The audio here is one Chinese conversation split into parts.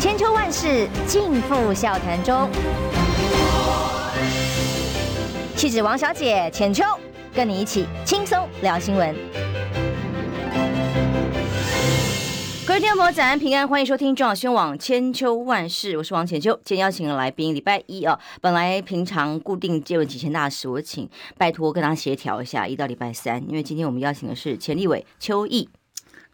千秋万世尽付笑谈中。气质王小姐浅秋，跟你一起轻松聊新闻。各位听众朋友，早安平安，欢迎收听中广新闻网千秋万世，我是王浅秋。今天邀请的来宾，礼拜一啊，本来平常固定接吻几千大使，我请拜托跟他协调一下，一到礼拜三，因为今天我们邀请的是钱立委邱毅。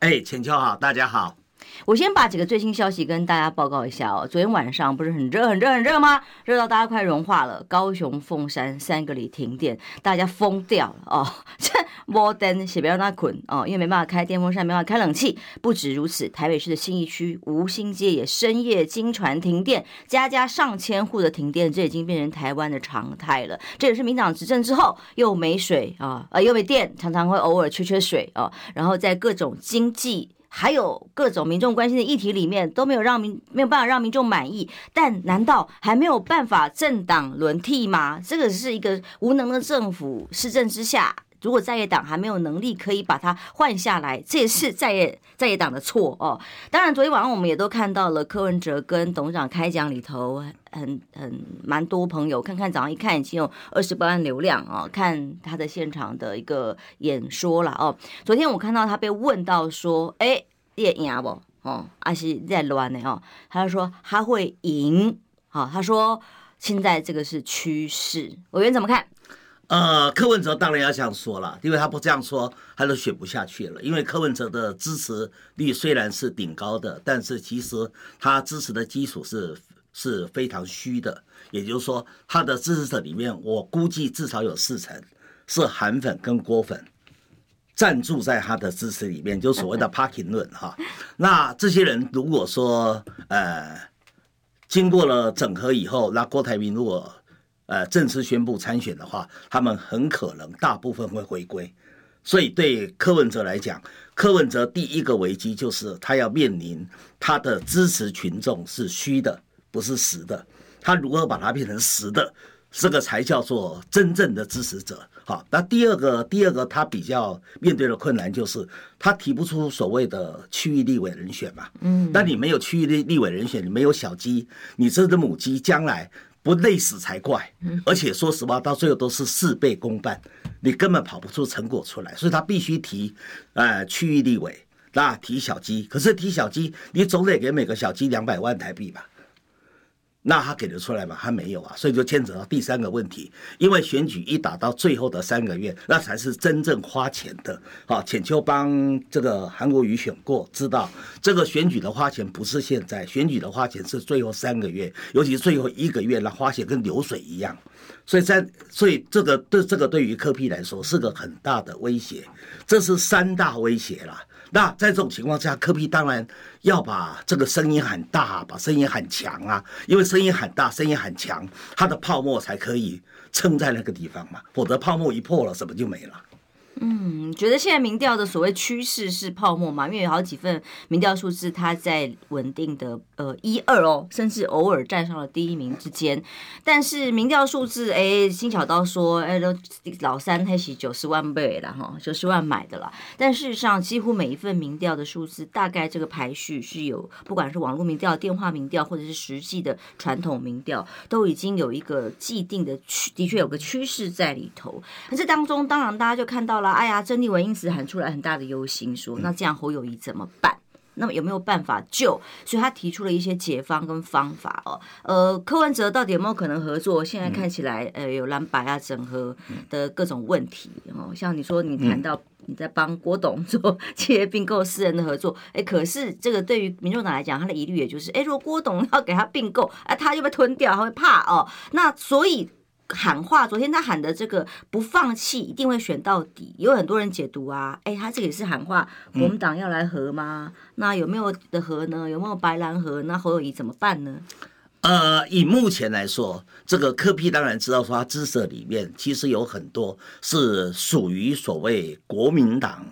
哎，浅秋好，大家好。我先把几个最新消息跟大家报告一下哦。昨天晚上不是很热、很热、很热吗？热到大家快融化了。高雄凤山三个里停电，大家疯掉了哦。这摩登写不要那捆哦，因为没办法开电风扇，没办法开冷气。不止如此，台北市的信义区吴兴街也深夜惊传停电，家家上千户的停电，这已经变成台湾的常态了。这也是民党执政之后又没水啊，呃，又没电，常常会偶尔缺缺水哦。然后在各种经济。还有各种民众关心的议题里面都没有让民没有办法让民众满意，但难道还没有办法政党轮替吗？这个是一个无能的政府施政之下，如果在野党还没有能力可以把它换下来，这也是在野在野党的错哦。当然，昨天晚上我们也都看到了柯文哲跟董事长开讲里头。很很蛮多朋友看看早上一看已经有二十八万流量哦，看他的现场的一个演说了哦。昨天我看到他被问到说，哎，你会赢不？哦，阿西在乱呢哦。他就说他会赢，好，他说现在这个是趋势。委员怎么看？呃，柯文哲当然要这样说了，因为他不这样说，他都选不下去了。因为柯文哲的支持率虽然是顶高的，但是其实他支持的基础是。是非常虚的，也就是说，他的支持者里面，我估计至少有四成是韩粉跟郭粉赞助在他的支持里面，就所谓的 parking 论哈。那这些人如果说呃经过了整合以后，那郭台铭如果呃正式宣布参选的话，他们很可能大部分会回归。所以对柯文哲来讲，柯文哲第一个危机就是他要面临他的支持群众是虚的。不是实的，他如何把它变成实的，这个才叫做真正的支持者。好，那第二个，第二个他比较面对的困难就是他提不出所谓的区域立委人选嘛。嗯，那你没有区域立立委人选，你没有小鸡，你这只母鸡将来不累死才怪。而且说实话，到最后都是事倍功半，你根本跑不出成果出来。所以他必须提呃区域立委，那提小鸡，可是提小鸡，你总得给每个小鸡两百万台币吧。那他给得出来吗？他没有啊，所以就牵扯到第三个问题。因为选举一打到最后的三个月，那才是真正花钱的。好，浅秋帮这个韩国瑜选过，知道这个选举的花钱不是现在，选举的花钱是最后三个月，尤其是最后一个月，那花钱跟流水一样。所以在所以这个对这个对于柯 P 来说是个很大的威胁，这是三大威胁啦。那在这种情况下，科比当然要把这个声音很大，把声音很强啊，因为声音很大，声音很强，它的泡沫才可以撑在那个地方嘛，否则泡沫一破了，什么就没了。嗯，觉得现在民调的所谓趋势是泡沫嘛？因为有好几份民调数字，它在稳定的呃一二哦，甚至偶尔站上了第一名之间。但是民调数字，哎，新小刀说，哎，都老三还是九十万倍了哈，九十万买的了。但事实上，几乎每一份民调的数字，大概这个排序是有，不管是网络民调、电话民调，或者是实际的传统民调，都已经有一个既定的趋，的确有个趋势在里头。可是当中，当然大家就看到了。哎呀，郑丽文因此喊出来很大的忧心，说那这样侯友谊怎么办？那么有没有办法救？所以他提出了一些解方跟方法哦。呃，柯文哲到底有没有可能合作？现在看起来，呃，有蓝白啊整合的各种问题哦。像你说，你谈到你在帮郭董做 企业并购、私人的合作，哎，可是这个对于民众党来讲，他的疑虑也就是，哎，如果郭董要给他并购，哎，他就被吞掉，他会怕哦。那所以。喊话，昨天他喊的这个不放弃，一定会选到底。有很多人解读啊，哎，他这个也是喊话，国民党要来和吗？嗯、那有没有的和呢？有没有白蓝和？那侯友宜怎么办呢？呃，以目前来说，这个柯 P 当然知道说，他支持里面其实有很多是属于所谓国民党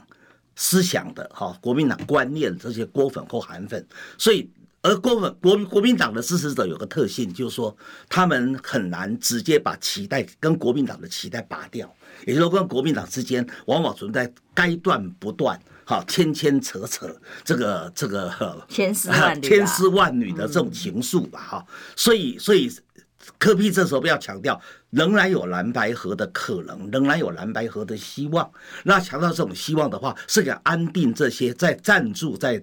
思想的哈，国民党观念这些郭粉或韩粉，所以。而国民国国民党的支持者有个特性，就是说他们很难直接把脐带跟国民党的脐带拔掉，也就是说跟国民党之间往往存在该断不断好牵牵扯扯，这个这个千丝万缕、千丝万缕的这种情愫吧，哈、嗯。所以所以柯 P 这时候不要强调，仍然有蓝白河的可能，仍然有蓝白河的希望。那强调这种希望的话，是要安定这些在暂住在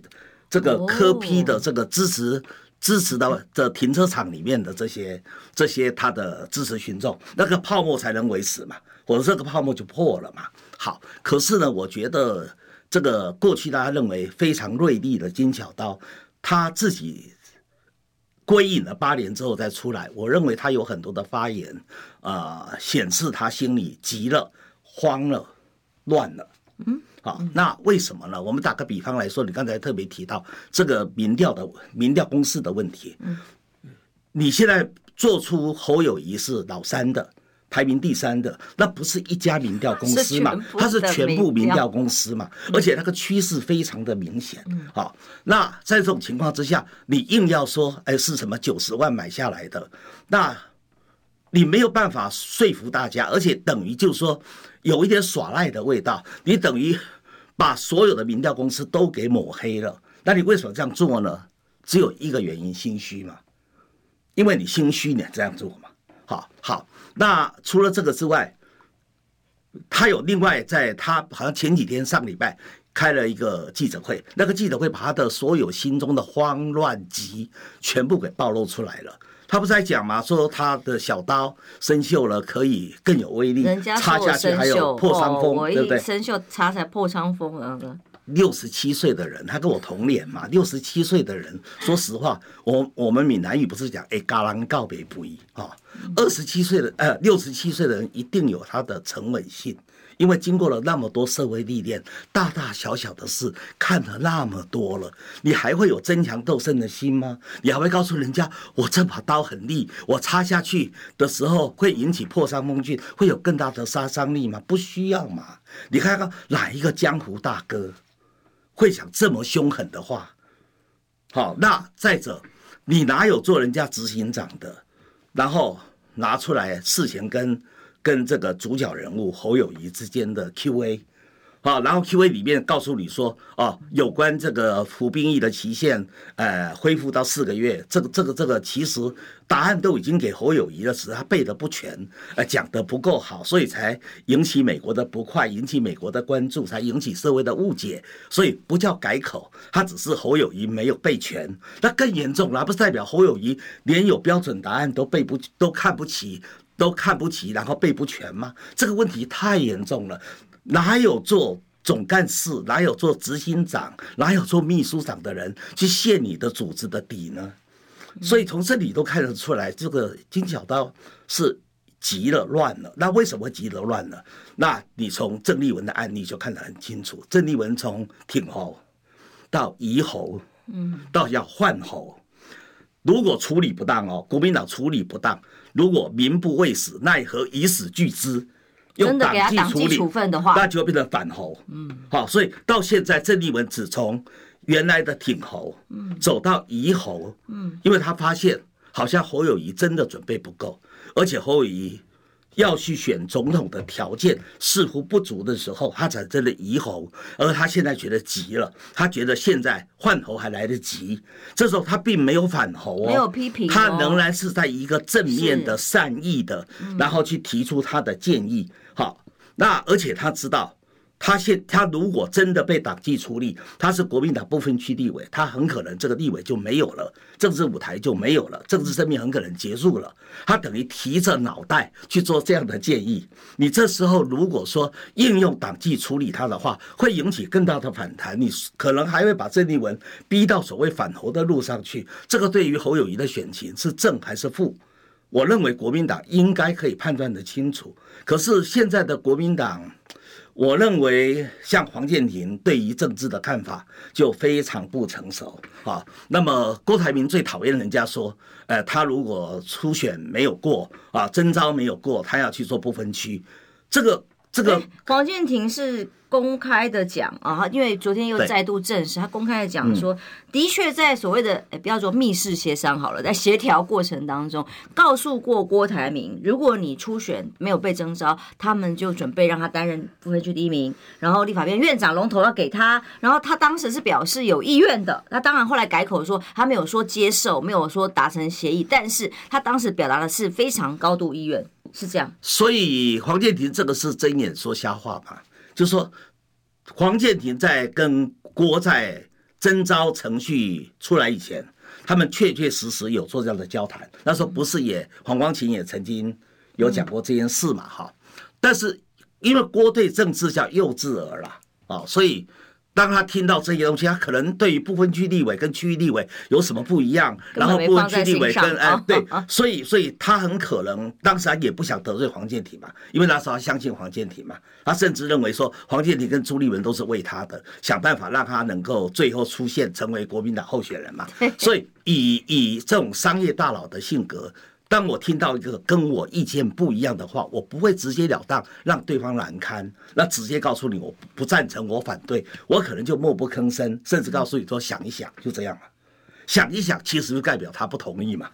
这个科批的这个支持。哦支持的这停车场里面的这些这些他的支持群众，那个泡沫才能维持嘛，否则这个泡沫就破了嘛。好，可是呢，我觉得这个过去大家认为非常锐利的金小刀，他自己归隐了八年之后再出来，我认为他有很多的发言啊，呃，显示他心里急了、慌了、乱了。嗯。好，那为什么呢？我们打个比方来说，你刚才特别提到这个民调的民调公式的问题。嗯，你现在做出侯友谊是老三的，排名第三的，那不是一家民调公司嘛？它是全部民调公司嘛？而且那个趋势非常的明显。嗯好，那在这种情况之下，你硬要说，哎，是什么九十万买下来的？那你没有办法说服大家，而且等于就是说。有一点耍赖的味道，你等于把所有的民调公司都给抹黑了。那你为什么这样做呢？只有一个原因，心虚嘛。因为你心虚，你这样做嘛。好，好。那除了这个之外，他有另外在他好像前几天上礼拜开了一个记者会，那个记者会把他的所有心中的慌乱急全部给暴露出来了。他不是在讲嘛？说他的小刀生锈了，可以更有威力，插下去还有破伤风，对不对？生锈插才破伤风啊！六十七岁的人，他跟我同年嘛。六十七岁的人，说实话，我我们闽南语不是讲哎，嘎啷告别不易啊。二十七岁的呃，六十七岁的人一定有他的沉稳性。因为经过了那么多社会历练，大大小小的事看了那么多了，你还会有争强斗胜的心吗？你还会告诉人家，我这把刀很利，我插下去的时候会引起破伤风菌，会有更大的杀伤力吗？不需要嘛。你看看哪一个江湖大哥会讲这么凶狠的话？好，那再者，你哪有做人家执行长的，然后拿出来事前跟。跟这个主角人物侯友宜之间的 Q&A，啊，然后 Q&A 里面告诉你说，哦，有关这个服兵役的期限，呃，恢复到四个月，这个这个这个其实答案都已经给侯友宜了，只是他背得不全，呃，讲得不够好，所以才引起美国的不快，引起美国的关注，才引起社会的误解，所以不叫改口，他只是侯友宜没有背全，那更严重了，不是代表侯友宜连有标准答案都背不都看不起。都看不起，然后背不全吗？这个问题太严重了。哪有做总干事，哪有做执行长，哪有做秘书长的人去泄你的组织的底呢？所以从这里都看得出来，这个金小刀是急了、乱了。那为什么急了、乱了？那你从郑丽文的案例就看得很清楚。郑丽文从挺侯到移侯，嗯，到要换侯，如果处理不当哦，国民党处理不当。如果民不畏死，奈何以死惧之？用党纪处理处分的话，那就会变成反侯。嗯，好，所以到现在郑丽文只从原来的挺侯，嗯，走到疑侯，嗯，因为他发现好像侯友谊真的准备不够，而且侯友宜。要去选总统的条件似乎不足的时候，他才真的移侯，而他现在觉得急了，他觉得现在换侯还来得及。这时候他并没有反侯哦，没有批评，他仍然是在一个正面的、善意的，然后去提出他的建议。好，那而且他知道。他现他如果真的被党纪处理，他是国民党不分区立委，他很可能这个立委就没有了，政治舞台就没有了，政治生命很可能结束了。他等于提着脑袋去做这样的建议，你这时候如果说应用党纪处理他的话，会引起更大的反弹，你可能还会把郑丽文逼到所谓反侯的路上去。这个对于侯友宜的选情是正还是负？我认为国民党应该可以判断得清楚。可是现在的国民党。我认为，像黄建庭对于政治的看法就非常不成熟啊。那么郭台铭最讨厌人家说，呃，他如果初选没有过啊，征召没有过，他要去做不分区，这个这个黄建庭是。公开的讲啊，因为昨天又再度证实，他公开的讲说，的确在所谓的诶不要说密室协商好了，在协调过程当中，告诉过郭台铭，如果你初选没有被征召，他们就准备让他担任不分区第一名，然后立法院院长龙头要给他，然后他当时是表示有意愿的，那当然后来改口说他没有说接受，没有说达成协议，但是他当时表达的是非常高度意愿，是这样。所以黄建庭这个是睁眼说瞎话吧？就说，黄建庭在跟郭在征召程序出来以前，他们确确实实有做这样的交谈。那时候不是也黄光芹也曾经有讲过这件事嘛？哈，但是因为郭对政治叫幼稚儿了啊，所以。当他听到这些东西，他可能对于不分区立委跟区域立委有什么不一样，然后不分区立委跟哎对，所以所以他很可能当时他也不想得罪黄建庭嘛，因为那时候他相信黄建庭嘛，他甚至认为说黄建庭跟朱立伦都是为他的，想办法让他能够最后出现成为国民党候选人嘛，所以以以这种商业大佬的性格。当我听到一个跟我意见不一样的话，我不会直截了当让对方难堪，那直接告诉你我不赞成，我反对，我可能就默不吭声，甚至告诉你说想一想，就这样了。想一想，其实就代表他不同意嘛。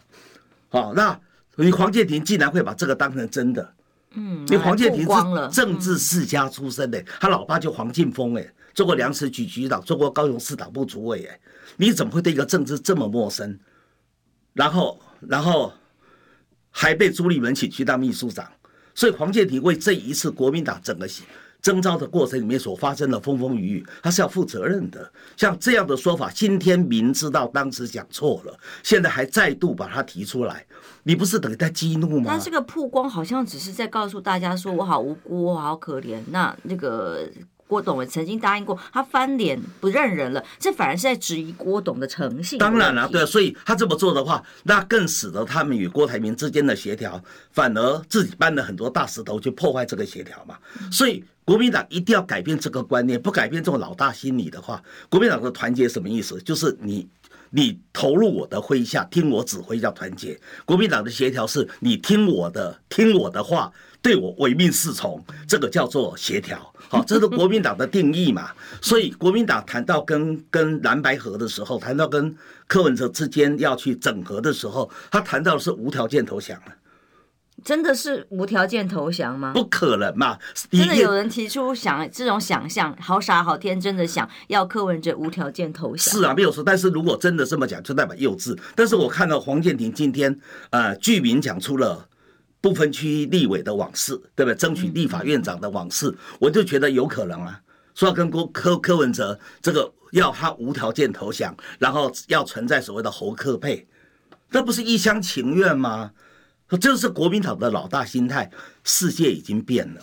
好，那你黄建庭竟然会把这个当成真的？嗯，你黄建庭是政治世家出身的，他老爸就黄劲峰哎，做过粮食局局长，做过高雄市党部主委哎，你怎么会对一个政治这么陌生？然后，然后。还被朱立伦请去当秘书长，所以黄健庭为这一次国民党整个征召的过程里面所发生的风风雨雨，他是要负责任的。像这样的说法，今天明知道当时讲错了，现在还再度把它提出来，你不是等于在激怒吗？但这个曝光好像只是在告诉大家说我好无辜，我好可怜。那那个。郭董也曾经答应过，他翻脸不认人了，这反而是在质疑郭董的诚信。当然了、啊，对，所以他这么做的话，那更使得他们与郭台铭之间的协调，反而自己搬了很多大石头去破坏这个协调嘛。所以国民党一定要改变这个观念，不改变这种老大心理的话，国民党的团结什么意思？就是你。你投入我的麾下，听我指挥叫团结。国民党的协调是你听我的，听我的话，对我唯命是从，这个叫做协调。好，这是国民党的定义嘛。所以国民党谈到跟跟蓝白河的时候，谈到跟柯文哲之间要去整合的时候，他谈到的是无条件投降。真的是无条件投降吗？不可能嘛！真的有人提出想这种想象，好傻好天真的想要柯文哲无条件投降。是啊，没有错。但是如果真的这么讲，就代表幼稚。但是我看到黄建庭今天呃，具名讲出了不分区立委的往事，对不对？争取立法院长的往事，嗯、我就觉得有可能啊。说要跟郭柯柯文哲这个要他无条件投降，然后要存在所谓的侯克配，那不是一厢情愿吗？这是国民党的老大心态，世界已经变了。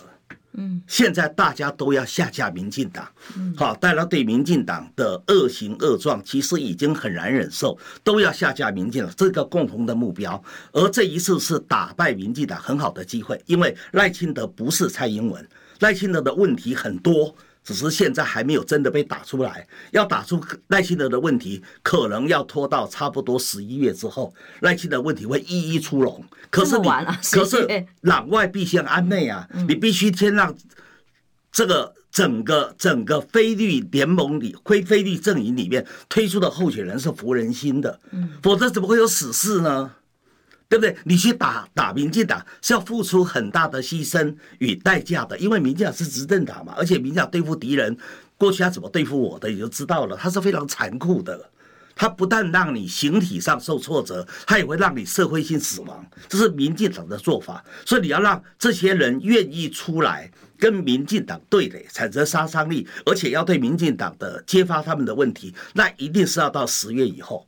嗯，现在大家都要下架民进党。嗯，好，大家对民进党的恶行恶状其实已经很难忍受，都要下架民进党，这个共同的目标。而这一次是打败民进党很好的机会，因为赖清德不是蔡英文，赖清德的问题很多。只是现在还没有真的被打出来，要打出赖清德的问题，可能要拖到差不多十一月之后，赖清德问题会一一出笼。可是你，可是攘外必先安内啊，你必须先让这个整个整个非律联盟里非非律阵营里面推出的候选人是服人心的，否则怎么会有死士呢？对不对？你去打打民进党是要付出很大的牺牲与代价的，因为民进党是执政党嘛，而且民进党对付敌人，过去他怎么对付我的，你就知道了，他是非常残酷的。他不但让你形体上受挫折，他也会让你社会性死亡，这是民进党的做法。所以你要让这些人愿意出来跟民进党对垒，产生杀伤力，而且要对民进党的揭发他们的问题，那一定是要到十月以后。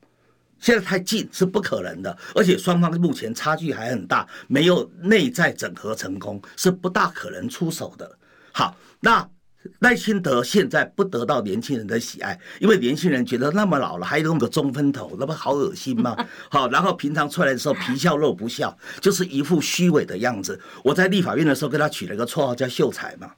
现在太近是不可能的，而且双方目前差距还很大，没有内在整合成功是不大可能出手的。好，那赖清德现在不得到年轻人的喜爱，因为年轻人觉得那么老了还弄个中分头，那不好恶心吗？好，然后平常出来的时候皮笑肉不笑，就是一副虚伪的样子。我在立法院的时候给他取了个绰号叫秀才嘛。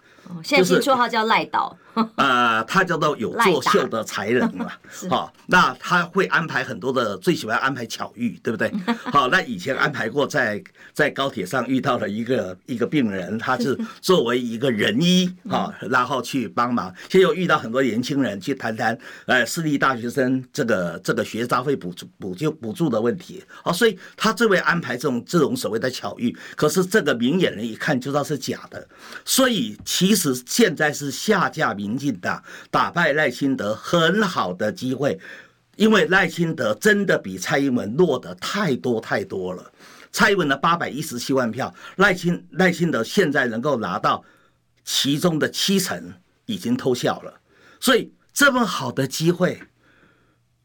现在新绰号叫赖导，呃，他叫做有作秀的才人嘛。好，那他会安排很多的，最喜欢安排巧遇，对不对？好，那以前安排过在在高铁上遇到了一个一个病人，他是作为一个人医啊，然后去帮忙。现在又遇到很多年轻人去谈谈，呃，私立大学生这个这个学杂费补助补救补助的问题。好，所以他这位安排这种这种所谓的巧遇，可是这个明眼人一看就知道是假的。所以其实。现在是下架民进党打败赖清德很好的机会，因为赖清德真的比蔡英文弱得太多太多了。蔡英文的八百一十七万票，赖清赖清德现在能够拿到其中的七成，已经偷笑了。所以这么好的机会，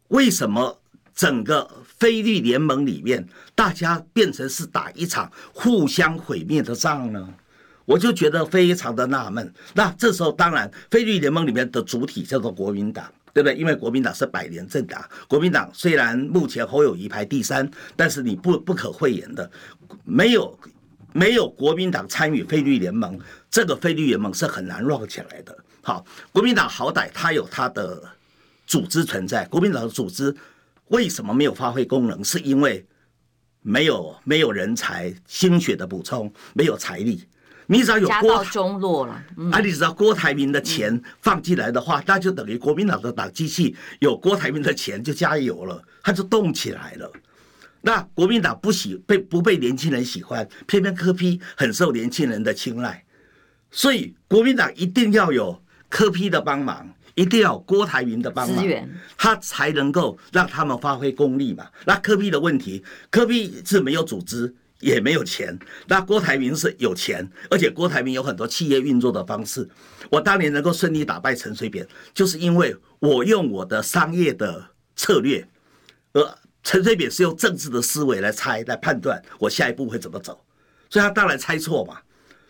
为什么整个非绿联盟里面大家变成是打一场互相毁灭的仗呢？我就觉得非常的纳闷。那这时候，当然，菲律宾联盟里面的主体叫做国民党，对不对？因为国民党是百年政党。国民党虽然目前侯友谊排第三，但是你不不可讳言的，没有没有国民党参与菲律宾联盟，这个菲律宾联盟是很难 run 起来的。好，国民党好歹它有它的组织存在。国民党的组织为什么没有发挥功能？是因为没有没有人才、心血的补充，没有财力。你只要有郭中落了，啊，你只要郭台铭的钱放进来的话，那就等于国民党的党机器有郭台铭的钱就加油了，他就动起来了。那国民党不喜被不被年轻人喜欢，偏偏柯 P 很受年轻人的青睐，所以国民党一定要有柯 P 的帮忙，一定要有郭台铭的帮忙，他才能够让他们发挥功力嘛。那柯 P 的问题，柯 P 是没有组织。也没有钱，那郭台铭是有钱，而且郭台铭有很多企业运作的方式。我当年能够顺利打败陈水扁，就是因为我用我的商业的策略，而陈水扁是用政治的思维来猜、来判断我下一步会怎么走，所以他当然猜错嘛。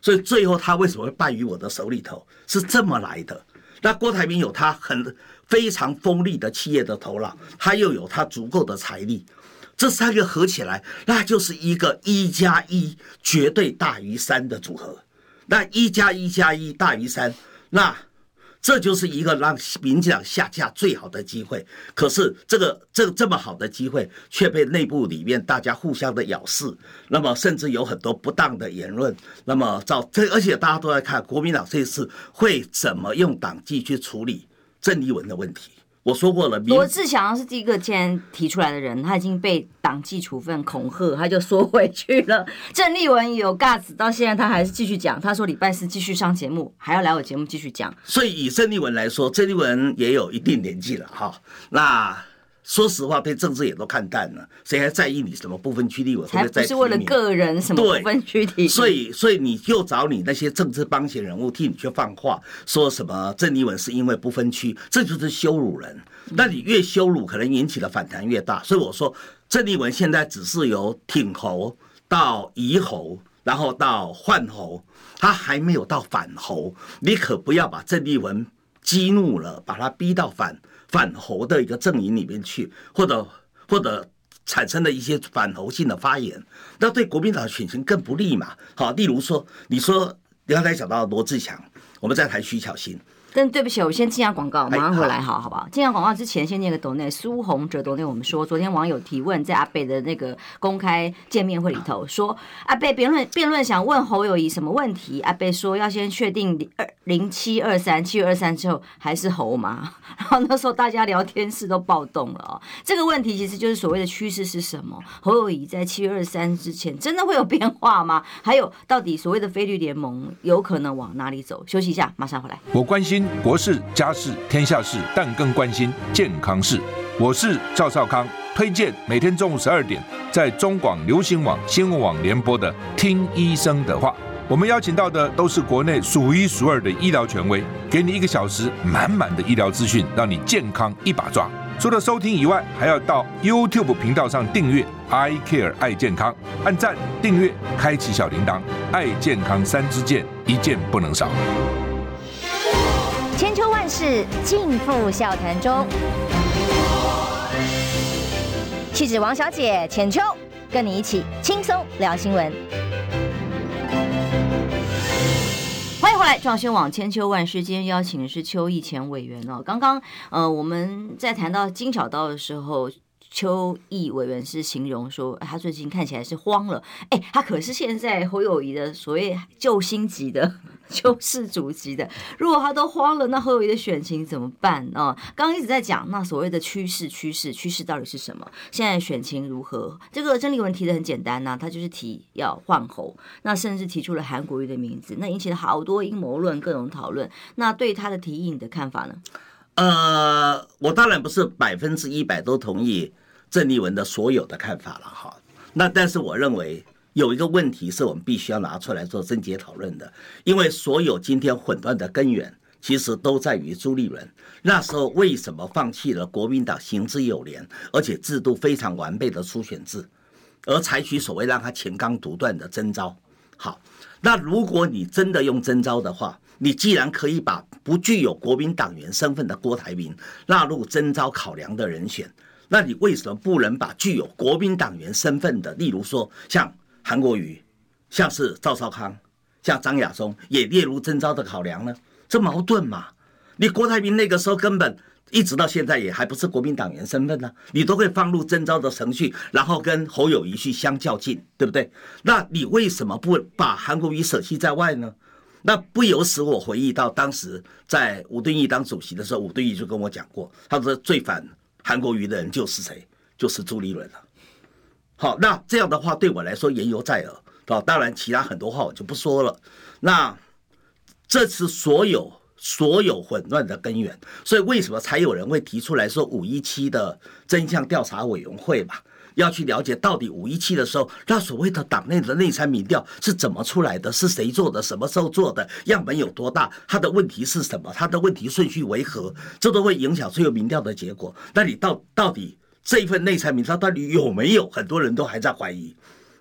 所以最后他为什么会败于我的手里头，是这么来的。那郭台铭有他很非常锋利的企业的头脑，他又有他足够的财力。这三个合起来，那就是一个一加一绝对大于三的组合。那一加一加一大于三，那这就是一个让民进党下架最好的机会。可是这个这个这么好的机会，却被内部里面大家互相的咬噬，那么甚至有很多不当的言论。那么照这，而且大家都在看国民党这一次会怎么用党纪去处理郑丽文的问题。我说过了，罗志祥是第一个今天提出来的人，他已经被党纪处分恐吓，他就缩回去了。郑丽文有 guts，到现在他还是继续讲，他说礼拜四继续上节目，还要来我节目继续讲。所以以郑丽文来说，郑丽文也有一定年纪了哈，那。说实话，对政治也都看淡了，谁还在意你什么不分区立委？才不是为了个人什么不分区体。所以，所以你就找你那些政治帮闲人物替你去放话，说什么郑丽文是因为不分区，这就是羞辱人。那你越羞辱，可能引起的反弹越大。所以我说，郑丽文现在只是由挺侯到移侯，然后到换侯，他还没有到反侯。你可不要把郑丽文激怒了，把他逼到反。反侯的一个阵营里面去，或者或者产生的一些反侯性的发言，那对国民党选情更不利嘛。好，例如说，你说你刚才讲到罗志祥，我们再谈徐巧芯。但对不起，我先进下广告，马上回来，好好不好？进下广告之前，先念个抖内。苏宏哲抖内，我们说，昨天网友提问，在阿贝的那个公开见面会里头，说阿贝辩论辩论想问侯友谊什么问题？阿贝说要先确定二零七二三七月二三之后还是侯吗？然 后那时候大家聊天室都暴动了哦。这个问题其实就是所谓的趋势是什么？侯友谊在七月二三之前真的会有变化吗？还有到底所谓的菲律联盟有可能往哪里走？休息一下，马上回来。我关心。国事、家事、天下事，但更关心健康事。我是赵少康，推荐每天中午十二点在中广流行网、新闻网联播的《听医生的话》。我们邀请到的都是国内数一数二的医疗权威，给你一个小时满满的医疗资讯，让你健康一把抓。除了收听以外，还要到 YouTube 频道上订阅 “I Care 爱健康”，按赞、订阅、开启小铃铛，爱健康三支箭，一件不能少。是尽付笑谈中。气质王小姐浅秋，跟你一起轻松聊新闻。欢迎回来，壮宣网千秋万世。今天邀请的是邱毅前委员哦。刚刚呃，我们在谈到金小刀的时候。邱毅委员是形容说，他最近看起来是慌了。哎，他可是现在侯友谊的所谓救星级的救 世主级的。如果他都慌了，那侯友宜的选情怎么办啊？刚刚一直在讲，那所谓的趋势，趋势，趋势到底是什么？现在选情如何？这个郑丽文提的很简单呐、他就是提要换侯，那甚至提出了韩国瑜的名字，那引起了好多阴谋论、各种讨论。那对他的提议，你的看法呢？呃，我当然不是百分之一百都同意。郑丽文的所有的看法了哈，那但是我认为有一个问题是我们必须要拿出来做症结讨论的，因为所有今天混乱的根源其实都在于朱立伦那时候为什么放弃了国民党行之有年而且制度非常完备的初选制，而采取所谓让他前纲独断的征召。好，那如果你真的用征召的话，你既然可以把不具有国民党员身份的郭台铭纳入征召考量的人选。那你为什么不能把具有国民党员身份的，例如说像韩国瑜，像是赵少康，像张亚中，也列入征召的考量呢？这矛盾嘛？你郭台铭那个时候根本一直到现在也还不是国民党员身份呢，你都会放入征召的程序，然后跟侯友谊去相较劲，对不对？那你为什么不把韩国瑜舍弃在外呢？那不由使我回忆到当时在吴敦义当主席的时候，吴敦义就跟我讲过，他说最反。韩国瑜的人就是谁？就是朱立伦了。好，那这样的话对我来说言犹在耳。好，当然其他很多话我就不说了。那这是所有所有混乱的根源。所以为什么才有人会提出来说五一七的真相调查委员会吧？要去了解到底五一七的时候，那所谓的党内的内参民调是怎么出来的？是谁做的？什么时候做的？样本有多大？他的问题是什么？他的问题顺序为何？这都会影响最后民调的结果。那你到到底这一份内参民调到底有没有？很多人都还在怀疑。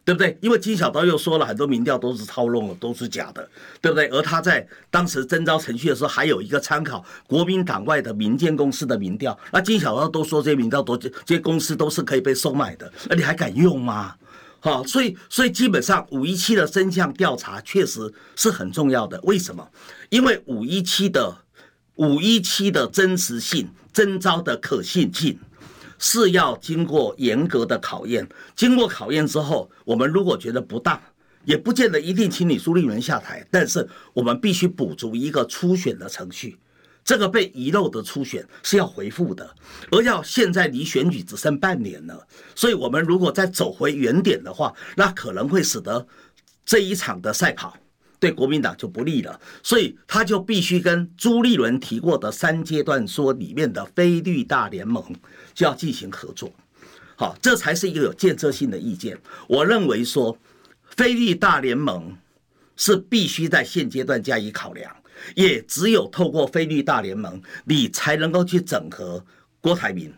对不对？因为金小刀又说了很多民调都是操弄的，都是假的，对不对？而他在当时征召程序的时候，还有一个参考国民党外的民间公司的民调。那金小刀都说这些民调都这些公司都是可以被收买的，那你还敢用吗？好，所以所以基本上五一七的真相调查确实是很重要的。为什么？因为五一七的五一七的真实性、征召的可信性。是要经过严格的考验，经过考验之后，我们如果觉得不当，也不见得一定请你朱立伦下台，但是我们必须补足一个初选的程序，这个被遗漏的初选是要回复的，而要现在离选举只剩半年了，所以我们如果再走回原点的话，那可能会使得这一场的赛跑。对国民党就不利了，所以他就必须跟朱立伦提过的三阶段说里面的非绿大联盟就要进行合作，好，这才是一个有建设性的意见。我认为说，菲律大联盟是必须在现阶段加以考量，也只有透过菲律大联盟，你才能够去整合郭台铭，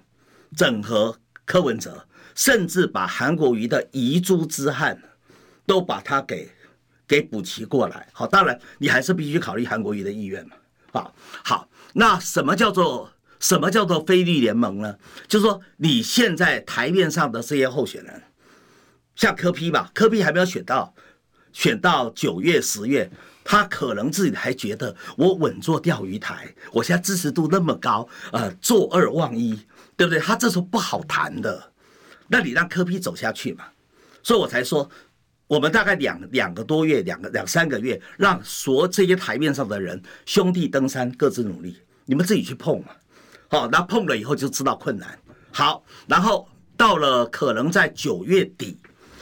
整合柯文哲，甚至把韩国瑜的遗珠之憾都把它给。给补齐过来，好，当然你还是必须考虑韩国瑜的意愿嘛，好，好，那什么叫做什么叫做非绿联盟呢？就是说你现在台面上的这些候选人，像柯 P 吧，柯 P 还没有选到，选到九月十月，他可能自己还觉得我稳坐钓鱼台，我现在支持度那么高，呃，坐二望一，对不对？他这时候不好谈的，那你让柯 P 走下去嘛，所以我才说。我们大概两两个多月，两个两三个月，让所这些台面上的人兄弟登山，各自努力，你们自己去碰嘛。好，那碰了以后就知道困难。好，然后到了可能在九月底，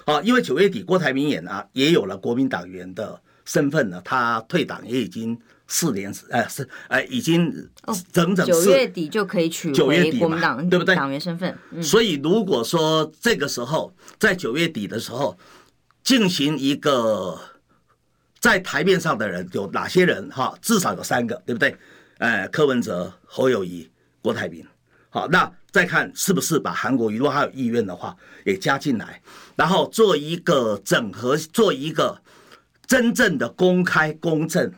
啊，因为九月底郭台铭也呢也有了国民党员的身份了，他退党也已经四年，哎是哎已经整整九月底就可以取回国民党对不对？党员身份。所以如果说这个时候在九月底的时候。进行一个在台面上的人有哪些人？哈，至少有三个，对不对？呃，柯文哲、侯友宜、郭台铭。好，那再看是不是把韩国瑜，如果他有意愿的话，也加进来，然后做一个整合，做一个真正的公开、公正、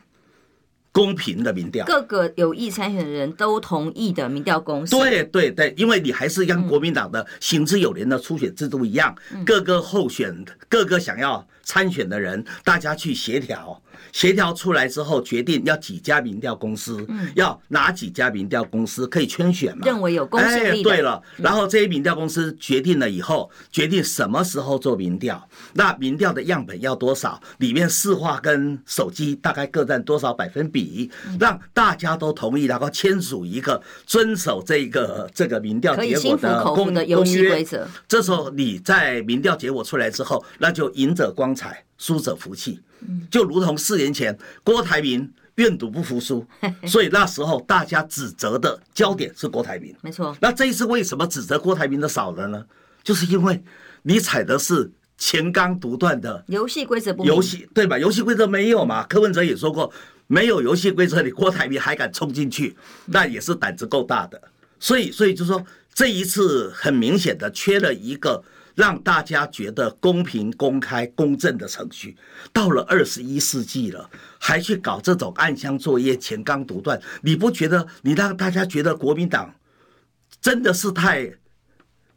公平的民调，各个有意参选的人都同意的民调公司。对对对，因为你还是跟国民党的行之有年的初选制度一样，各个候选、各个想要参选的人，大家去协调。协调出来之后，决定要几家民调公司，嗯、要哪几家民调公司可以圈选嘛？认为有公信力的。哎，对了，然后这些民调公司决定了以后，决定什么时候做民调，那民调的样本要多少，里面市话跟手机大概各占多少百分比，让大家都同意，然后签署一个遵守这个这个民调结果的公公约。这时候你在民调结果出来之后，那就赢者光彩，输者服气。就如同四年前郭台铭愿赌不服输，所以那时候大家指责的焦点是郭台铭。没错。那这一次为什么指责郭台铭的少了呢？就是因为你采的是钱纲独断的游戏规则不游戏对吧？游戏规则没有嘛？柯文哲也说过，没有游戏规则，你郭台铭还敢冲进去，那也是胆子够大的。所以，所以就说这一次很明显的缺了一个。让大家觉得公平、公开、公正的程序，到了二十一世纪了，还去搞这种暗箱作业、钱纲独断，你不觉得？你让大家觉得国民党真的是太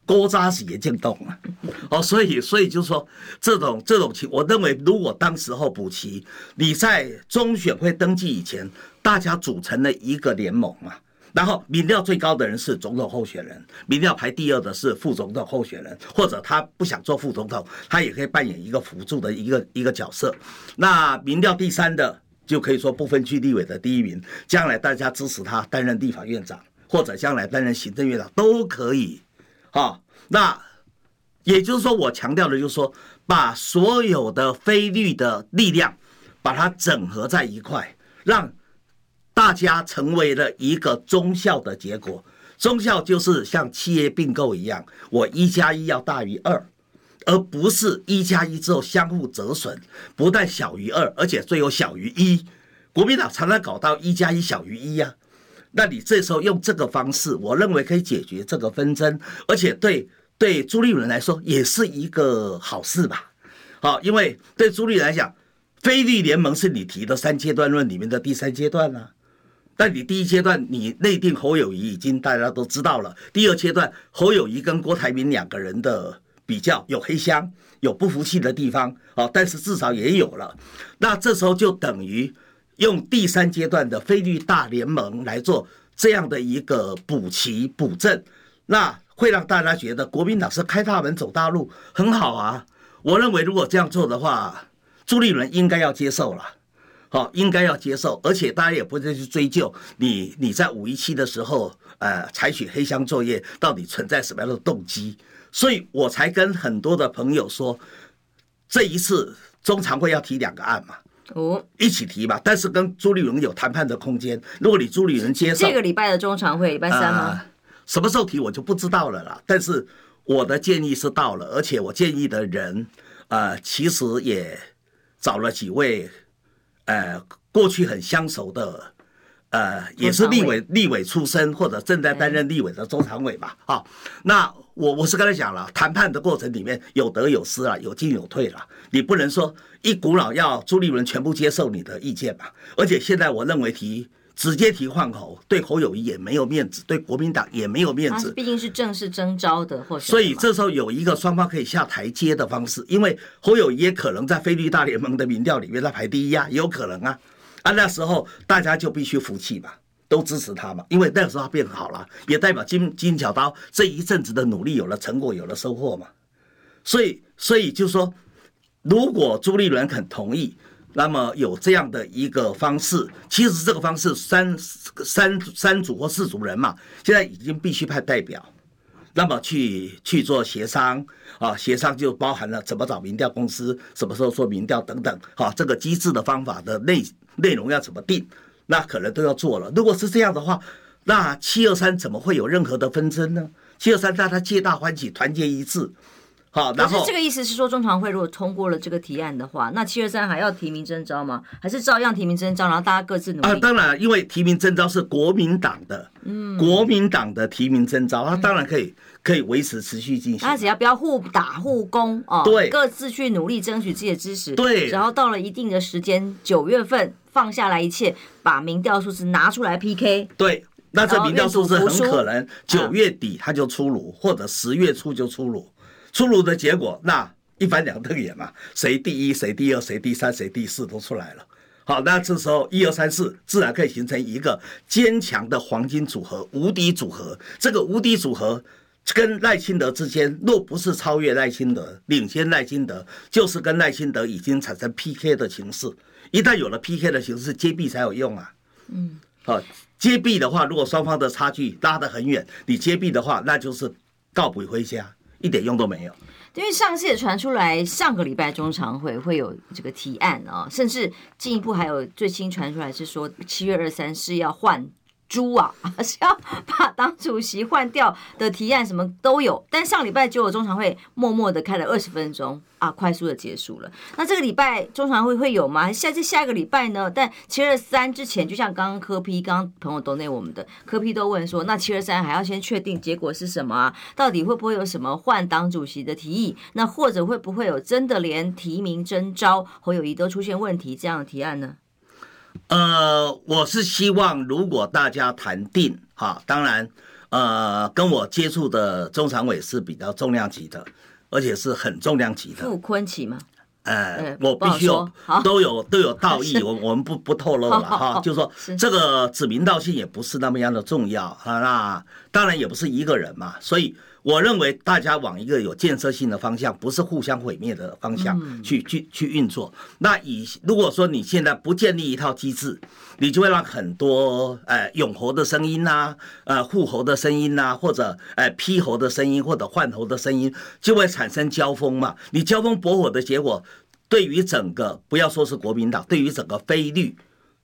勾扎子也进动了哦，所以，所以就说，这种这种情，我认为，如果当时候补齐，你在中选会登记以前，大家组成了一个联盟嘛。然后民调最高的人是总统候选人，民调排第二的是副总统候选人，或者他不想做副总统，他也可以扮演一个辅助的一个一个角色。那民调第三的就可以说不分区立委的第一名，将来大家支持他担任立法院长，或者将来担任行政院长都可以。好，那也就是说，我强调的就是说，把所有的非绿的力量把它整合在一块，让。大家成为了一个忠孝的结果，忠孝就是像企业并购一样，我一加一要大于二，而不是一加一之后相互折损，不但小于二，而且最后小于一。国民党常常搞到一加一小于一呀，那你这时候用这个方式，我认为可以解决这个纷争，而且对对朱立伦来说也是一个好事吧？好，因为对朱立伦来讲，非绿联盟是你提的三阶段论里面的第三阶段啊。但你第一阶段你内定侯友宜已经大家都知道了，第二阶段侯友宜跟郭台铭两个人的比较有黑箱，有不服气的地方，好，但是至少也有了。那这时候就等于用第三阶段的菲律宾大联盟来做这样的一个补齐补正，那会让大家觉得国民党是开大门走大路，很好啊。我认为如果这样做的话，朱立伦应该要接受了。好，应该要接受，而且大家也不再去追究你你在五一七的时候，呃，采取黑箱作业到底存在什么样的动机，所以我才跟很多的朋友说，这一次中常会要提两个案嘛，哦，一起提吧，但是跟朱立伦有谈判的空间。如果你朱立伦接受，这个礼拜的中常会礼拜三吗？呃，什么时候提我就不知道了啦。但是我的建议是到了，而且我建议的人，呃，其实也找了几位。呃，过去很相熟的，呃，也是立委立委出身或者正在担任立委的中常委吧。好，那我我是跟他讲了，谈判的过程里面有得有失啊，有进有退了。你不能说一股脑要朱立伦全部接受你的意见吧？而且现在我认为提直接提换口，对侯友谊也没有面子，对国民党也没有面子。毕竟是正式征召的，或许。所以这时候有一个双方可以下台阶的方式，因为侯友谊也可能在菲律宾大联盟的民调里面他排第一啊，也有可能啊。啊，那时候大家就必须服气嘛，都支持他嘛，因为那个时候他变好了，也代表金金小刀这一阵子的努力有了成果，有了收获嘛。所以，所以就是说，如果朱立伦肯同意。那么有这样的一个方式，其实这个方式三三三组或四组人嘛，现在已经必须派代表，那么去去做协商啊，协商就包含了怎么找民调公司，什么时候做民调等等，好，这个机制的方法的内内容要怎么定，那可能都要做了。如果是这样的话，那七二三怎么会有任何的纷争呢？七二三大家皆大欢喜，团结一致。好，然后这个意思是说，中常会如果通过了这个提案的话，那七月三还要提名征召吗？还是照样提名征召，然后大家各自努力？啊，当然，因为提名征召是国民党的，嗯，国民党的提名征召，他当然可以可以维持持续进行。他只要不要互打互攻哦，对，各自去努力争取自己的支持，对，然后到了一定的时间，九月份放下来一切，把民调数字拿出来 PK，对。那这民调数字很可能九月底他就出炉，或者十月初就出炉。出炉的结果，那一翻两瞪眼嘛，谁第一，谁第二，谁第三，谁第四都出来了。好，那这时候一二三四自然可以形成一个坚强的黄金组合，无敌组合。这个无敌组合跟赖清德之间，若不是超越赖清德，领先赖清德，就是跟赖清德已经产生 PK 的形式。一旦有了 PK 的形式，接臂才有用啊。嗯，好。接臂的话，如果双方的差距拉得很远，你接臂的话，那就是告别回家，一点用都没有。因为上次也传出来，上个礼拜中常会会有这个提案啊，甚至进一步还有最新传出来是说，七月二三是要换。猪啊，是要把党主席换掉的提案，什么都有。但上礼拜就有中常会默默的开了二十分钟啊，快速的结束了。那这个礼拜中常会会有吗？下这下一个礼拜呢？但七二三之前，就像刚刚柯批刚刚朋友都那我们的柯批都问说，那七二三还要先确定结果是什么啊？到底会不会有什么换党主席的提议？那或者会不会有真的连提名征召侯友宜都出现问题这样的提案呢？呃，我是希望如果大家谈定哈，当然，呃，跟我接触的中常委是比较重量级的，而且是很重量级的。傅崐萁吗？呃，我必须有都有都有道义，我我们不不透露了哈，就是说这个指名道姓也不是那么样的重要啊，那当然也不是一个人嘛，所以。我认为大家往一个有建设性的方向，不是互相毁灭的方向去去去运作。那以如果说你现在不建立一套机制，你就会让很多呃拥猴的声音呐，呃护猴的声音呐，或者呃批猴的声音，或者换猴的声音，就会产生交锋嘛。你交锋驳火的结果，对于整个不要说是国民党，对于整个非绿。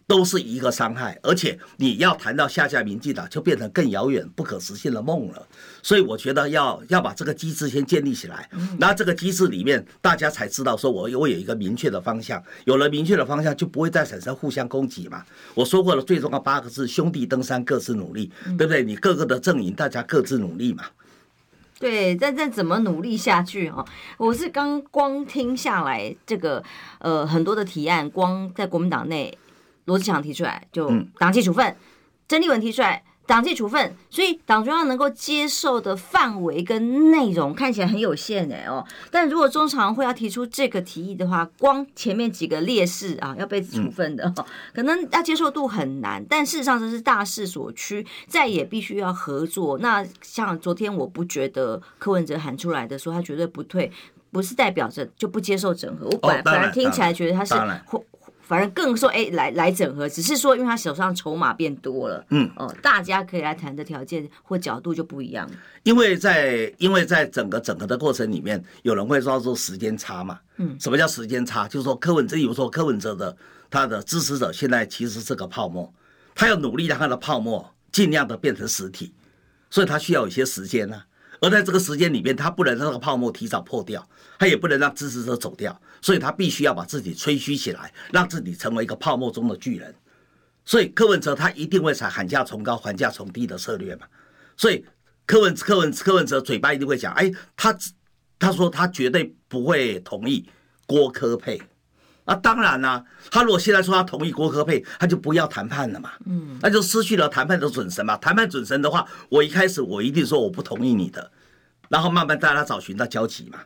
都是一个伤害，而且你要谈到下下民进党，就变成更遥远、不可实现的梦了。所以我觉得要要把这个机制先建立起来，那这个机制里面，大家才知道说，我我有一个明确的方向，有了明确的方向，就不会再产生互相攻击嘛。我说过了，最重要八个字：兄弟登山，各自努力，对不对？你各个的阵营，大家各自努力嘛。对，但再怎么努力下去啊？我是刚光听下来，这个呃很多的提案，光在国民党内。罗志祥提出来就党纪处分，曾立文提出来党纪处分，所以党中央能够接受的范围跟内容看起来很有限哎哦。但如果中常会要提出这个提议的话，光前面几个烈士啊要被处分的，可能要接受度很难。但事实上这是大势所趋，再也必须要合作。那像昨天我不觉得柯文哲喊出来的说他绝对不退，不是代表着就不接受整合。我本来反而听起来觉得他是。反而更说，哎，来来整合，只是说，因为他手上筹码变多了，嗯，哦，大家可以来谈的条件或角度就不一样。因为在因为在整个整合的过程里面，有人会说说时间差嘛，嗯，什么叫时间差？就是说柯文哲，比如说柯文哲的他的支持者现在其实是个泡沫，他要努力让他的泡沫尽量的变成实体，所以他需要有一些时间呢、啊。而在这个时间里面，他不能让这个泡沫提早破掉，他也不能让支持者走掉，所以他必须要把自己吹嘘起来，让自己成为一个泡沫中的巨人。所以柯文哲他一定会采喊价从高还价从低的策略嘛。所以柯文柯文柯文哲嘴巴一定会讲，哎，他他说他绝对不会同意郭科配。啊，当然啦、他如果现在说他同意郭科配，他就不要谈判了嘛，嗯，那就失去了谈判的准绳嘛。谈判准绳的话，我一开始我一定说我不同意你的，然后慢慢大家找寻到交集嘛，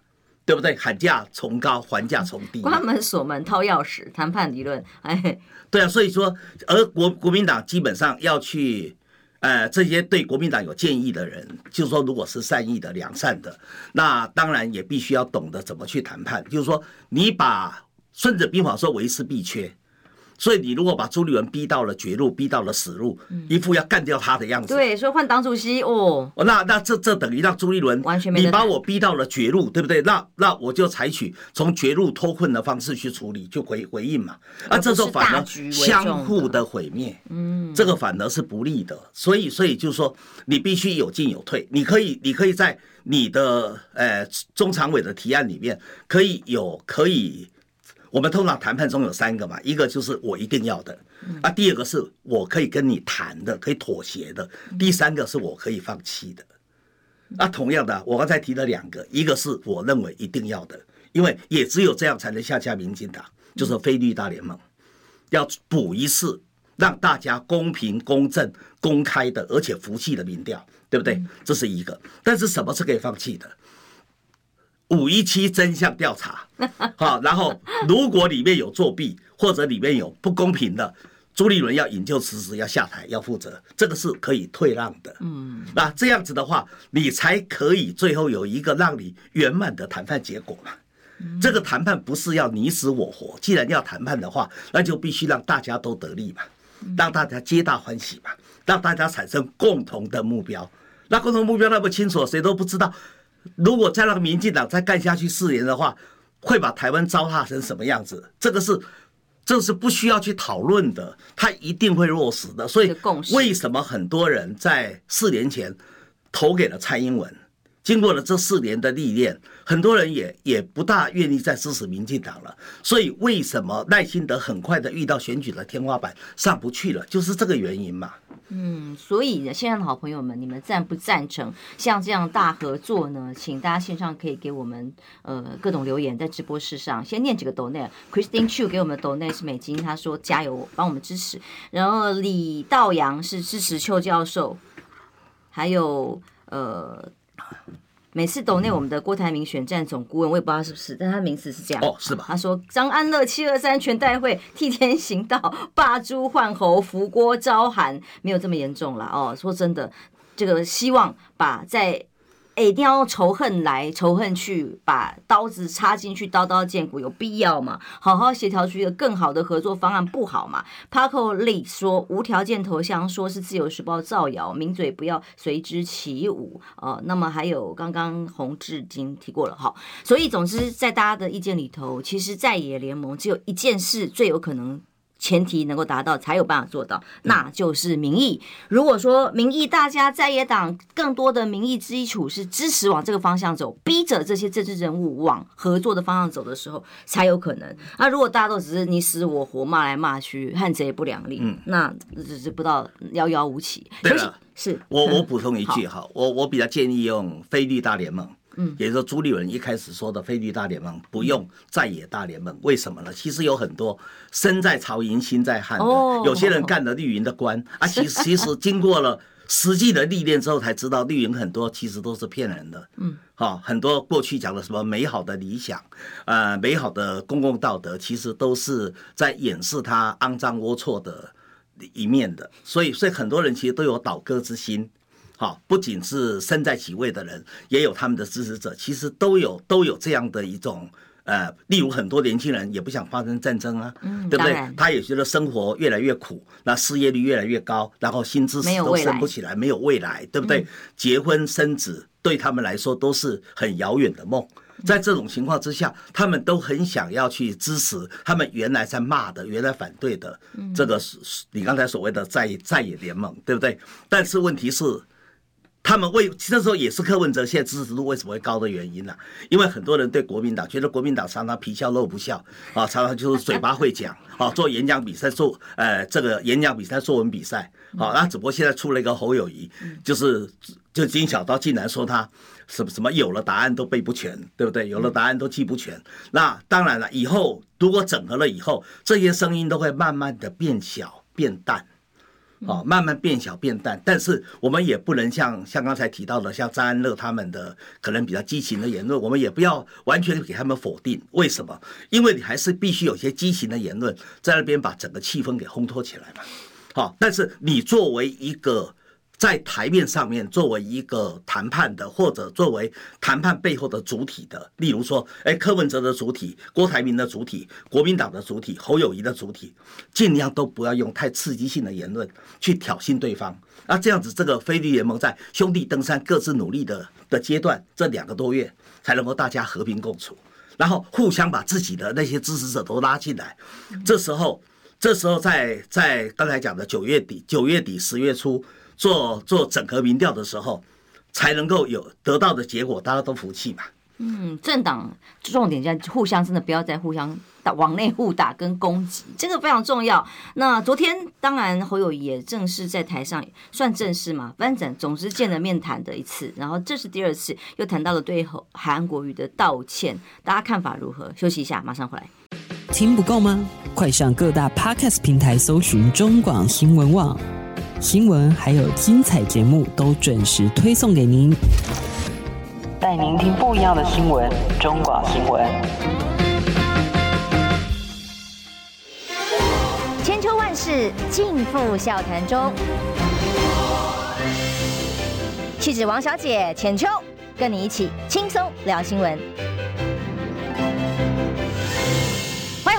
对不对？喊价从高还价从低，关门锁门掏钥匙，谈判理论，哎，对啊，所以说，而国国民党基本上要去，呃，这些对国民党有建议的人，就是说，如果是善意的、良善的，那当然也必须要懂得怎么去谈判，就是说，你把。孙子兵法说为师必缺，所以你如果把朱立伦逼到了绝路，逼到了死路，一副要干掉他的样子。对，所以换党主席哦。那那这这等于让朱立伦完全没。你把我逼到了绝路，对不对？那那我就采取从绝路脱困的方式去处理，就回回应嘛。啊，这时候反而相互的毁灭，嗯，这个反而是不利的。所以所以就是说，你必须有进有退。你可以你可以在你的呃中常委的提案里面可以有可以。我们通常谈判中有三个嘛，一个就是我一定要的，啊，第二个是我可以跟你谈的，可以妥协的，第三个是我可以放弃的。啊，同样的，我刚才提了两个，一个是我认为一定要的，因为也只有这样才能下架民进党，就是非绿大联盟，要补一次让大家公平、公正、公开的，而且服气的民调，对不对？这是一个。但是什么是可以放弃的？五一七真相调查，好，然后如果里面有作弊或者里面有不公平的，朱立伦要引咎辞职，要下台，要负责，这个是可以退让的。嗯，那这样子的话，你才可以最后有一个让你圆满的谈判结果嘛。这个谈判不是要你死我活，既然要谈判的话，那就必须让大家都得利嘛，让大家皆大欢喜嘛，让大家产生共同的目标。那共同目标那么清楚，谁都不知道。如果再让民进党再干下去四年的话，会把台湾糟蹋成什么样子？这个是，这是不需要去讨论的，他一定会落实的。所以，为什么很多人在四年前投给了蔡英文？经过了这四年的历练，很多人也也不大愿意再支持民进党了。所以，为什么赖清德很快的遇到选举的天花板上不去了？就是这个原因嘛。嗯，所以线上的好朋友们，你们赞不赞成像这样大合作呢？请大家线上可以给我们呃各种留言，在直播室上先念几个抖内。Christine Chu 给我们的抖内是美金，他说加油，帮我们支持。然后李道阳是支持邱教授，还有呃。每次抖内我们的郭台铭选战总顾问，我也不知道是不是，但他名字是这样哦，是吧？他说张安乐七二三全代会替天行道，霸猪换猴，扶郭招韩，没有这么严重了哦。说真的，这个希望把在。哎，一定要用仇恨来仇恨去，把刀子插进去，刀刀见骨，有必要吗？好好协调出一个更好的合作方案不好吗？Paco Lee 说无条件投降，说是自由时报造谣，名嘴不要随之起舞。呃，那么还有刚刚洪志金提过了哈，所以总之在大家的意见里头，其实在野联盟只有一件事最有可能。前提能够达到，才有办法做到，那就是民意。如果说民意，大家在野党更多的民意基础是支持往这个方向走，逼着这些政治人物往合作的方向走的时候，才有可能。那如果大家都只是你死我活，骂来骂去，汉贼不两立，嗯，那只是不到遥遥无期。对了，是我我补充一句哈，我我比较建议用非绿大联盟。嗯，也就是说，朱立伦一开始说的非绿大联盟不用在野大联盟，为什么呢？其实有很多身在曹营心在汉的，有些人干了绿营的官啊，其实 其实经过了实际的历练之后，才知道绿营很多其实都是骗人的。嗯，好，很多过去讲的什么美好的理想，呃，美好的公共道德，其实都是在掩饰他肮脏龌龊的一面的。所以，所以很多人其实都有倒戈之心。好，不仅是身在其位的人，也有他们的支持者，其实都有都有这样的一种呃，例如很多年轻人也不想发生战争啊，嗯、对不对？他也觉得生活越来越苦，那失业率越来越高，然后薪资死都升不起来，没有未来，对不对？嗯、结婚生子对他们来说都是很遥远的梦。在这种情况之下，他们都很想要去支持他们原来在骂的、原来反对的这个是你刚才所谓的在在野联盟，对不对？但是问题是。他们为这时候也是柯文哲现在支持度为什么会高的原因呢、啊？因为很多人对国民党觉得国民党常常皮笑肉不笑啊，常常就是嘴巴会讲 啊，做演讲比赛做呃这个演讲比赛作文比赛啊，那只不过现在出了一个侯友谊，就是就金小刀竟然说他什么什么有了答案都背不全，对不对？有了答案都记不全。那当然了，以后如果整合了以后，这些声音都会慢慢的变小变淡。哦，慢慢变小变淡，但是我们也不能像像刚才提到的，像张安乐他们的可能比较激情的言论，我们也不要完全给他们否定。为什么？因为你还是必须有些激情的言论在那边把整个气氛给烘托起来嘛。好，但是你作为一个在台面上面作为一个谈判的，或者作为谈判背后的主体的，例如说，哎，柯文哲的主体，郭台铭的主体，国民党的主体，侯友宜的主体，尽量都不要用太刺激性的言论去挑衅对方。那这样子，这个菲律联盟在兄弟登山各自努力的的阶段，这两个多月才能够大家和平共处，然后互相把自己的那些支持者都拉进来。这时候，这时候在在刚才讲的九月底、九月底、十月初。做做整合民调的时候，才能够有得到的结果，大家都服气嘛。嗯，政党重点在互相，真的不要再互相打往内互打跟攻击，这个非常重要。那昨天当然侯友宜也正式在台上算正式嘛，反正总之见了面谈的一次，然后这是第二次又谈到了对韩国瑜的道歉，大家看法如何？休息一下，马上回来。听不够吗？快上各大 Podcast 平台搜寻中广新闻网。新闻还有精彩节目都准时推送给您，带您听不一样的新闻。中广新闻，千秋万世尽付笑谈中。气质王小姐浅秋，跟你一起轻松聊新闻。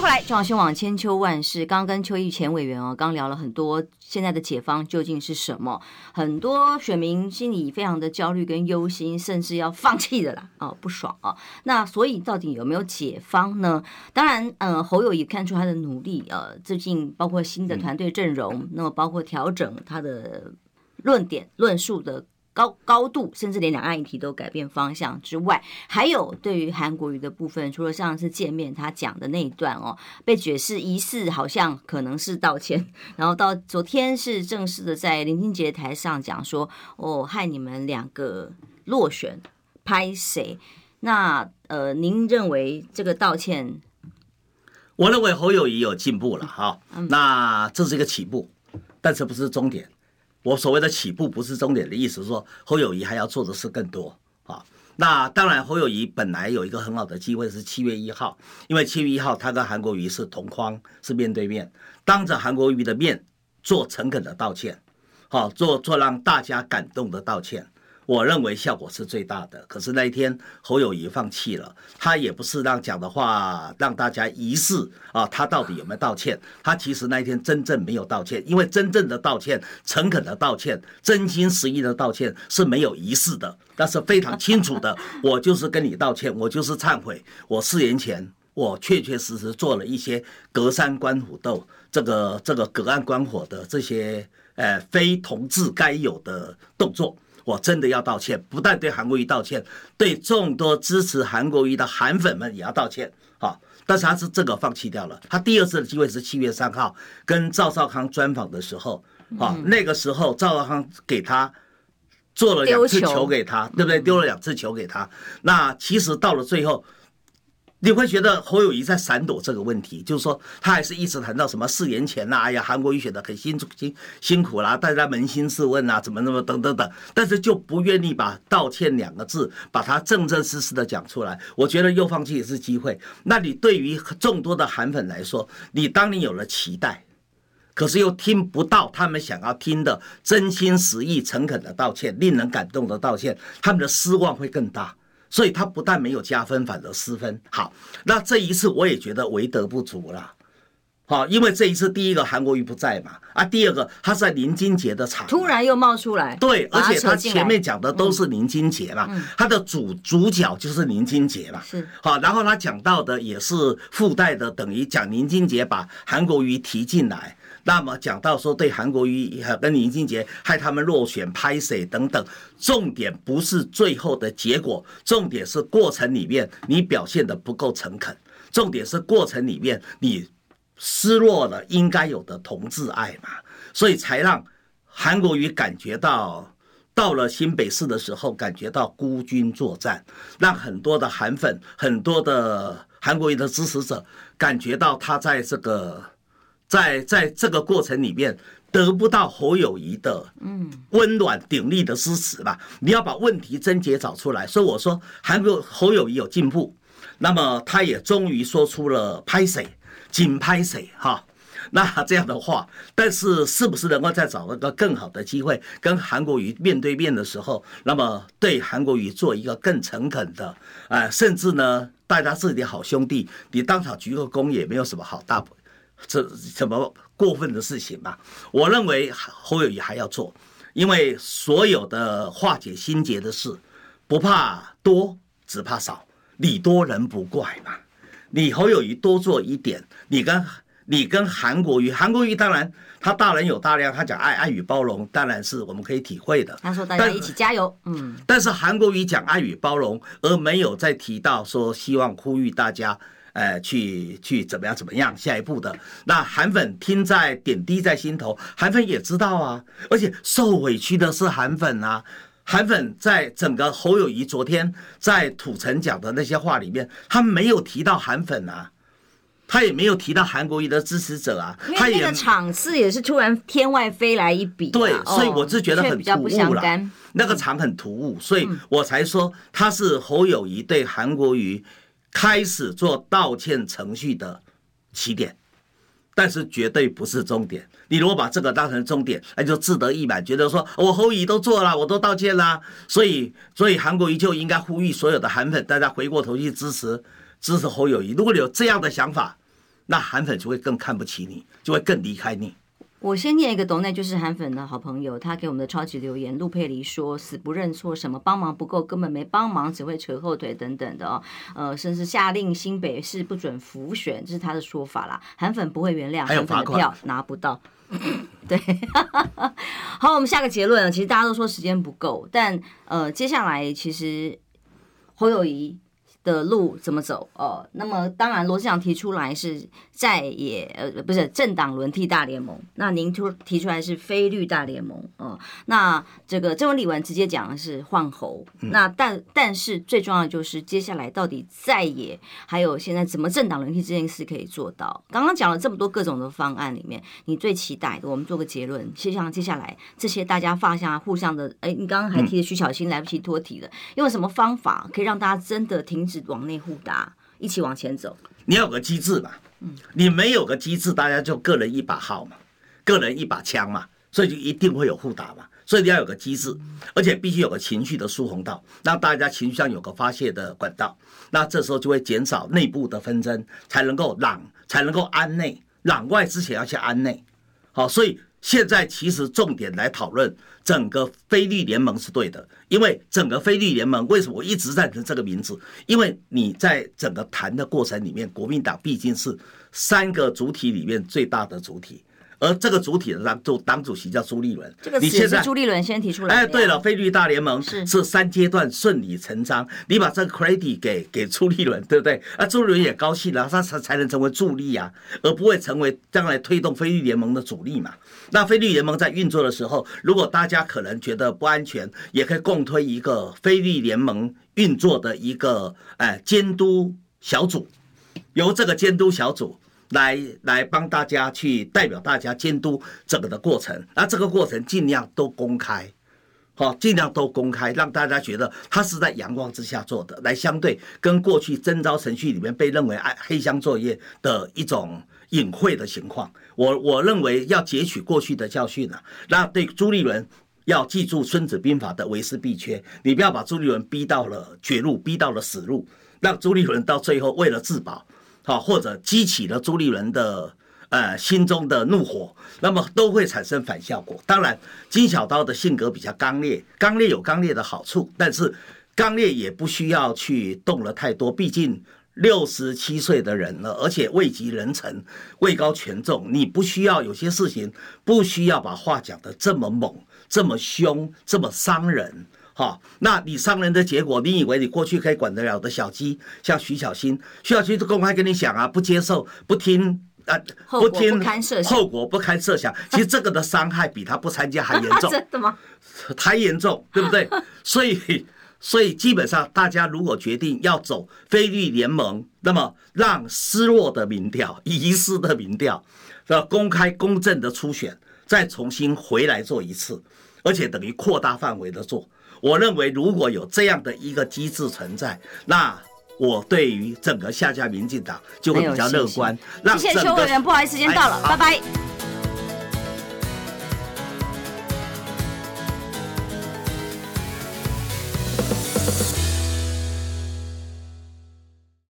来，中广新闻网千秋万世。刚跟邱毅前委员哦，刚聊了很多现在的解方究竟是什么，很多选民心里非常的焦虑跟忧心，甚至要放弃的啦，哦，不爽啊。那所以到底有没有解方呢？当然，呃，侯友也看出他的努力，呃，最近包括新的团队阵容，那么包括调整他的论点论述的。高高度，甚至连两岸议题都改变方向之外，还有对于韩国瑜的部分，除了上次见面他讲的那一段哦，被解释疑似好像可能是道歉，然后到昨天是正式的在林俊杰台上讲说，哦，害你们两个落选，拍谁？那呃，您认为这个道歉？我认为侯友谊有进步了，哈，那这是一个起步，但是不是终点。我所谓的起步不是终点的意思，是说侯友谊还要做的事更多啊。那当然，侯友谊本来有一个很好的机会是七月一号，因为七月一号他跟韩国瑜是同框，是面对面，当着韩国瑜的面做诚恳的道歉，好，做做让大家感动的道歉。我认为效果是最大的，可是那一天侯友谊放弃了，他也不是让讲的话让大家疑似啊，他到底有没有道歉？他其实那一天真正没有道歉，因为真正的道歉、诚恳的道歉、真心实意的道歉是没有仪式的，那是非常清楚的。我就是跟你道歉，我就是忏悔，我四年前我确确实实做了一些隔山观虎斗，这个这个隔岸观火的这些呃非同志该有的动作。我真的要道歉，不但对韩国瑜道歉，对众多支持韩国瑜的韩粉们也要道歉。啊，但是他是这个放弃掉了。他第二次的机会是七月三号跟赵少康专访的时候，啊，那个时候赵少康给他做了两次球给他，对不对？丢了两次球给他。那其实到了最后。你会觉得侯友谊在闪躲这个问题，就是说他还是一直谈到什么四年前呐，哎呀，韩国瑜选的很辛辛辛苦啦，大家扪心自问啊，怎么那么等等等，但是就不愿意把道歉两个字把它正正式式的讲出来。我觉得又放弃也是机会。那你对于众多的韩粉来说，你当你有了期待，可是又听不到他们想要听的真心实意、诚恳的道歉，令人感动的道歉，他们的失望会更大。所以他不但没有加分，反而失分。好，那这一次我也觉得为德不足了。好，因为这一次第一个韩国瑜不在嘛，啊，第二个他在林金杰的场，突然又冒出来，对，而且他前面讲的都是林金杰嘛，他的主主角就是林金杰嘛，是好，然后他讲到的也是附带的，等于讲林金杰把韩国瑜提进来。那么讲到说对韩国瑜跟林俊杰害他们落选拍谁等等，重点不是最后的结果，重点是过程里面你表现的不够诚恳，重点是过程里面你失落了应该有的同志爱嘛，所以才让韩国瑜感觉到到了新北市的时候感觉到孤军作战，让很多的韩粉、很多的韩国瑜的支持者感觉到他在这个。在在这个过程里面得不到侯友谊的嗯温暖鼎力的支持吧，你要把问题症结找出来。所以我说韩国侯友谊有进步，那么他也终于说出了拍谁紧拍谁哈。那这样的话，但是是不是能够再找一个更好的机会，跟韩国瑜面对面的时候，那么对韩国瑜做一个更诚恳的，啊，甚至呢，大家是你好兄弟，你当场鞠个躬也没有什么好大，这什么过分的事情嘛？我认为侯友谊还要做，因为所有的化解心结的事，不怕多，只怕少，礼多人不怪嘛。你侯友谊多做一点，你跟。你跟韩国瑜，韩国瑜当然他大人有大量，他讲爱爱与包容，当然是我们可以体会的。他说大家一起加油，嗯。但是韩国瑜讲爱与包容，而没有再提到说希望呼吁大家，呃，去去怎么样怎么样下一步的。那韩粉听在点滴在心头，韩粉也知道啊，而且受委屈的是韩粉啊。韩粉在整个侯友谊昨天在土城讲的那些话里面，他没有提到韩粉啊。他也没有提到韩国瑜的支持者啊，他也那个场次也是突然天外飞来一笔，对，所以我是觉得很突兀了。嗯、那个场很突兀，所以我才说他是侯友谊对韩国瑜开始做道歉程序的起点，但是绝对不是终点。你如果把这个当成终点，那就自得意满，觉得说我侯乙都做了，我都道歉啦，所以所以韩国瑜就应该呼吁所有的韩粉，大家回过头去支持支持侯友谊。如果你有这样的想法，那韩粉就会更看不起你，就会更离开你。我先念一个抖内，就是韩粉的好朋友，他给我们的超级留言。陆佩黎说：“死不认错，什么帮忙不够，根本没帮忙，只会扯后腿等等的哦。呃，甚至下令新北市不准浮选，这是他的说法啦。韩粉不会原谅，韩粉的票拿不到。对，好，我们下个结论。其实大家都说时间不够，但呃，接下来其实侯友宜。的路怎么走？哦，那么当然，罗志祥提出来是在也呃，不是政党轮替大联盟。那您突提出来是非绿大联盟，哦，那这个郑文李文直接讲的是换侯。那但但是最重要的就是接下来到底在野还有现在怎么政党轮替这件事可以做到？刚刚讲了这么多各种的方案里面，你最期待的，我们做个结论。就像接下来这些大家放下互相的，哎，你刚刚还提的徐小新来不及脱题了，用什么方法可以让大家真的停止？往内互打，一起往前走。你要有个机制嘛，嗯，你没有个机制，大家就个人一把号嘛，个人一把枪嘛，所以就一定会有互打嘛。所以你要有个机制，而且必须有个情绪的疏洪道，让大家情绪上有个发泄的管道。那这时候就会减少内部的纷争，才能够攘，才能够安内。攘外之前要先安内。好，所以。现在其实重点来讨论整个非绿联盟是对的，因为整个非绿联盟为什么我一直赞成这个名字？因为你在整个谈的过程里面，国民党毕竟是三个主体里面最大的主体。而这个主体的党主党主席叫朱立伦，这个你现在朱立伦先提出来。哎，对了，菲律大联盟是是三阶段顺理成章，你把这个 credit 给给朱立伦，对不对？啊，朱立伦也高兴了，他才才能成为助力啊，而不会成为将来推动菲律联盟的主力嘛。那菲律联盟在运作的时候，如果大家可能觉得不安全，也可以共推一个菲律联盟运作的一个哎监督小组，由这个监督小组。来来帮大家去代表大家监督整个的过程，那这个过程尽量都公开，好，尽量都公开，让大家觉得他是在阳光之下做的，来相对跟过去征召程序里面被认为爱黑箱作业的一种隐晦的情况。我我认为要截取过去的教训啊，那对朱立伦要记住《孙子兵法》的为师必缺，你不要把朱立伦逼到了绝路，逼到了死路，让朱立伦到最后为了自保。好，或者激起了朱立伦的呃心中的怒火，那么都会产生反效果。当然，金小刀的性格比较刚烈，刚烈有刚烈的好处，但是刚烈也不需要去动了太多。毕竟六十七岁的人了，而且位极人臣，位高权重，你不需要有些事情，不需要把话讲得这么猛、这么凶、这么伤人。好，那你伤人的结果，你以为你过去可以管得了的小鸡，像徐小新，徐巧芯都公开跟你讲啊，不接受，不听啊，不听，不堪设想，后果不堪设想。其实这个的伤害比他不参加还严重，真的吗？还严重，对不对？所以，所以基本上大家如果决定要走菲律联盟，那么让失落的民调、遗失的民调，要公开公正的初选，再重新回来做一次，而且等于扩大范围的做。我认为，如果有这样的一个机制存在，那我对于整个下架民进党就会比较乐观。谢谢邱委员，不好意思，时间到了，拜拜。